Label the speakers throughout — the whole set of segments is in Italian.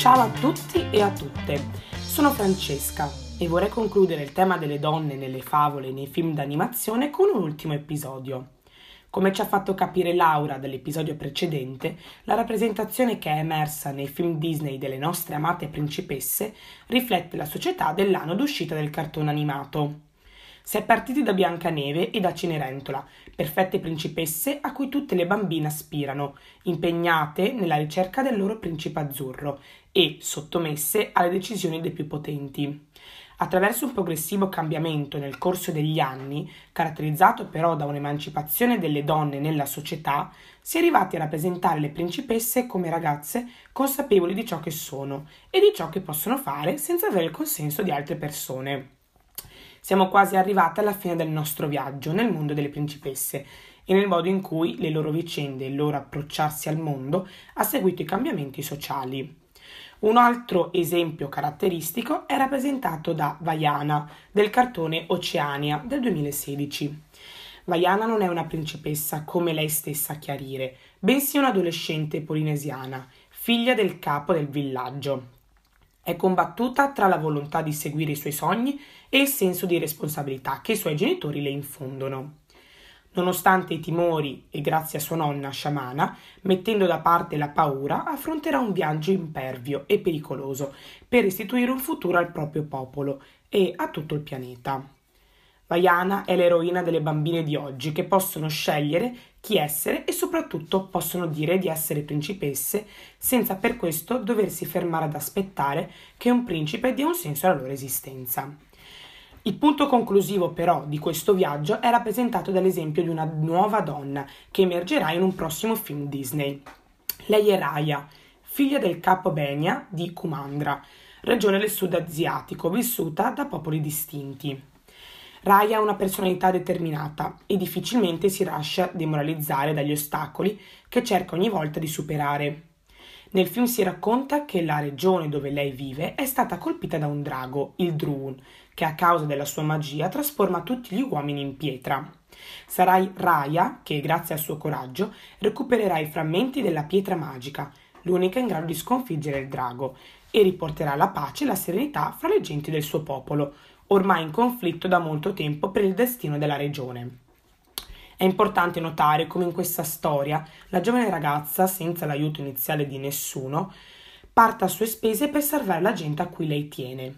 Speaker 1: Ciao a tutti e a tutte, sono Francesca e vorrei concludere il tema delle donne nelle favole e nei film d'animazione con un ultimo episodio. Come ci ha fatto capire Laura dall'episodio precedente, la rappresentazione che è emersa nei film Disney delle nostre amate principesse riflette la società dell'anno d'uscita del cartone animato. Si è partiti da Biancaneve e da Cenerentola, perfette principesse a cui tutte le bambine aspirano, impegnate nella ricerca del loro principe azzurro e sottomesse alle decisioni dei più potenti. Attraverso un progressivo cambiamento nel corso degli anni, caratterizzato però da un'emancipazione delle donne nella società, si è arrivati a rappresentare le principesse come ragazze consapevoli di ciò che sono e di ciò che possono fare senza avere il consenso di altre persone. Siamo quasi arrivati alla fine del nostro viaggio nel mondo delle principesse e nel modo in cui le loro vicende e il loro approcciarsi al mondo ha seguito i cambiamenti sociali. Un altro esempio caratteristico è rappresentato da Vaiana del cartone Oceania del 2016. Vaiana non è una principessa come lei stessa chiarire, bensì un'adolescente polinesiana, figlia del capo del villaggio. È combattuta tra la volontà di seguire i suoi sogni e il senso di responsabilità che i suoi genitori le infondono. Nonostante i timori e grazie a sua nonna sciamana, mettendo da parte la paura, affronterà un viaggio impervio e pericoloso per restituire un futuro al proprio popolo e a tutto il pianeta. Vaiana è l'eroina delle bambine di oggi che possono scegliere chi essere e soprattutto possono dire di essere principesse senza per questo doversi fermare ad aspettare che un principe dia un senso alla loro esistenza. Il punto conclusivo però di questo viaggio è rappresentato dall'esempio di una nuova donna che emergerà in un prossimo film Disney. Lei è Raya, figlia del capo Benia di Kumandra, regione del sud asiatico, vissuta da popoli distinti. Raya ha una personalità determinata e difficilmente si lascia demoralizzare dagli ostacoli che cerca ogni volta di superare. Nel film si racconta che la regione dove lei vive è stata colpita da un drago, il Druun, che a causa della sua magia trasforma tutti gli uomini in pietra. Sarai Raya che, grazie al suo coraggio, recupererà i frammenti della pietra magica, l'unica in grado di sconfiggere il drago, e riporterà la pace e la serenità fra le genti del suo popolo, ormai in conflitto da molto tempo per il destino della regione. È importante notare come in questa storia la giovane ragazza, senza l'aiuto iniziale di nessuno, parta a sue spese per salvare la gente a cui lei tiene.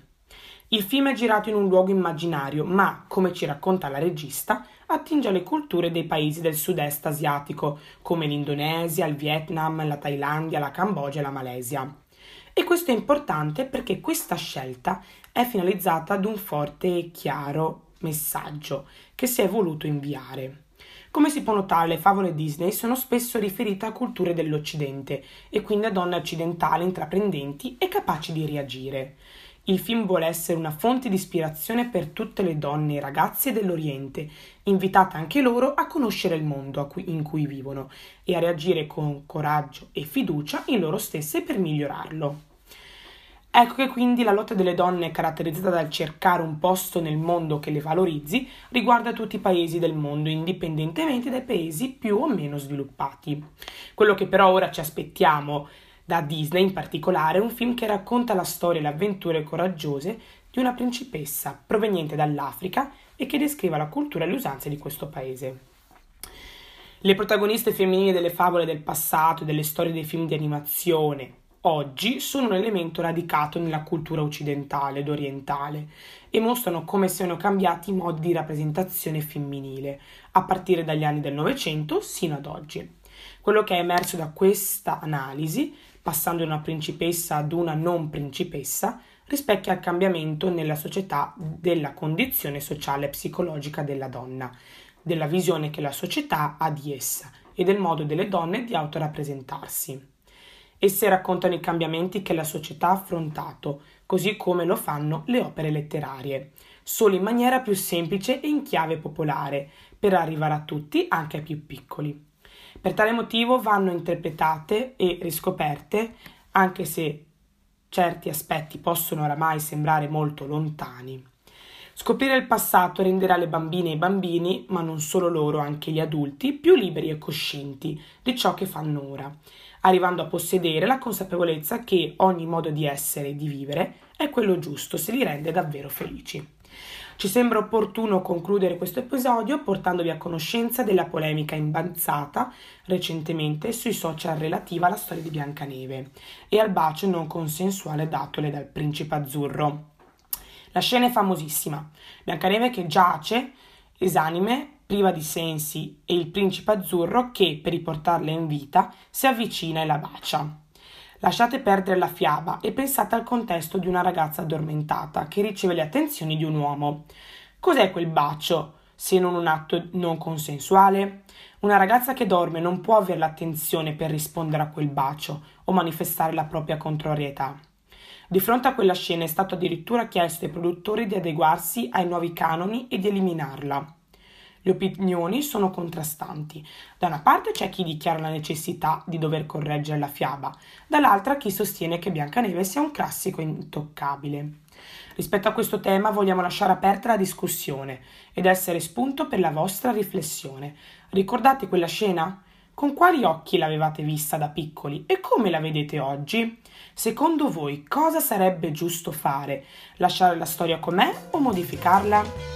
Speaker 1: Il film è girato in un luogo immaginario, ma, come ci racconta la regista, attinge alle culture dei paesi del sud-est asiatico, come l'Indonesia, il Vietnam, la Thailandia, la Cambogia e la Malesia. E questo è importante perché questa scelta è finalizzata ad un forte e chiaro messaggio che si è voluto inviare. Come si può notare, le favole Disney sono spesso riferite a culture dell'Occidente e quindi a donne occidentali intraprendenti e capaci di reagire. Il film vuole essere una fonte di ispirazione per tutte le donne e ragazze dell'Oriente, invitate anche loro a conoscere il mondo in cui vivono e a reagire con coraggio e fiducia in loro stesse per migliorarlo. Ecco che quindi la lotta delle donne caratterizzata dal cercare un posto nel mondo che le valorizzi riguarda tutti i paesi del mondo, indipendentemente dai paesi più o meno sviluppati. Quello che però ora ci aspettiamo da Disney in particolare un film che racconta la storia e le avventure coraggiose di una principessa proveniente dall'Africa e che descriva la cultura e le usanze di questo paese. Le protagoniste femminili delle favole del passato e delle storie dei film di animazione, oggi sono un elemento radicato nella cultura occidentale ed orientale e mostrano come siano cambiati i modi di rappresentazione femminile, a partire dagli anni del Novecento sino ad oggi. Quello che è emerso da questa analisi, passando da una principessa ad una non principessa, rispecchia il cambiamento nella società della condizione sociale e psicologica della donna, della visione che la società ha di essa e del modo delle donne di autorappresentarsi. Esse raccontano i cambiamenti che la società ha affrontato, così come lo fanno le opere letterarie, solo in maniera più semplice e in chiave popolare, per arrivare a tutti, anche ai più piccoli. Per tale motivo vanno interpretate e riscoperte, anche se certi aspetti possono oramai sembrare molto lontani. Scoprire il passato renderà le bambine e i bambini, ma non solo loro, anche gli adulti, più liberi e coscienti di ciò che fanno ora, arrivando a possedere la consapevolezza che ogni modo di essere e di vivere è quello giusto se li rende davvero felici. Ci sembra opportuno concludere questo episodio portandovi a conoscenza della polemica imbalzata recentemente sui social relativa alla storia di Biancaneve e al bacio non consensuale datole dal principe azzurro. La scena è famosissima. Biancaneve che giace, esanime, priva di sensi, e il principe azzurro che, per riportarla in vita, si avvicina e la bacia. Lasciate perdere la fiaba e pensate al contesto di una ragazza addormentata che riceve le attenzioni di un uomo. Cos'è quel bacio, se non un atto non consensuale? Una ragazza che dorme non può avere l'attenzione per rispondere a quel bacio o manifestare la propria contrarietà. Di fronte a quella scena è stato addirittura chiesto ai produttori di adeguarsi ai nuovi canoni e di eliminarla. Le opinioni sono contrastanti. Da una parte c'è chi dichiara la necessità di dover correggere la fiaba, dall'altra chi sostiene che Biancaneve sia un classico intoccabile. Rispetto a questo tema vogliamo lasciare aperta la discussione ed essere spunto per la vostra riflessione. Ricordate quella scena? Con quali occhi l'avevate vista da piccoli e come la vedete oggi? Secondo voi cosa sarebbe giusto fare? Lasciare la storia com'è o modificarla?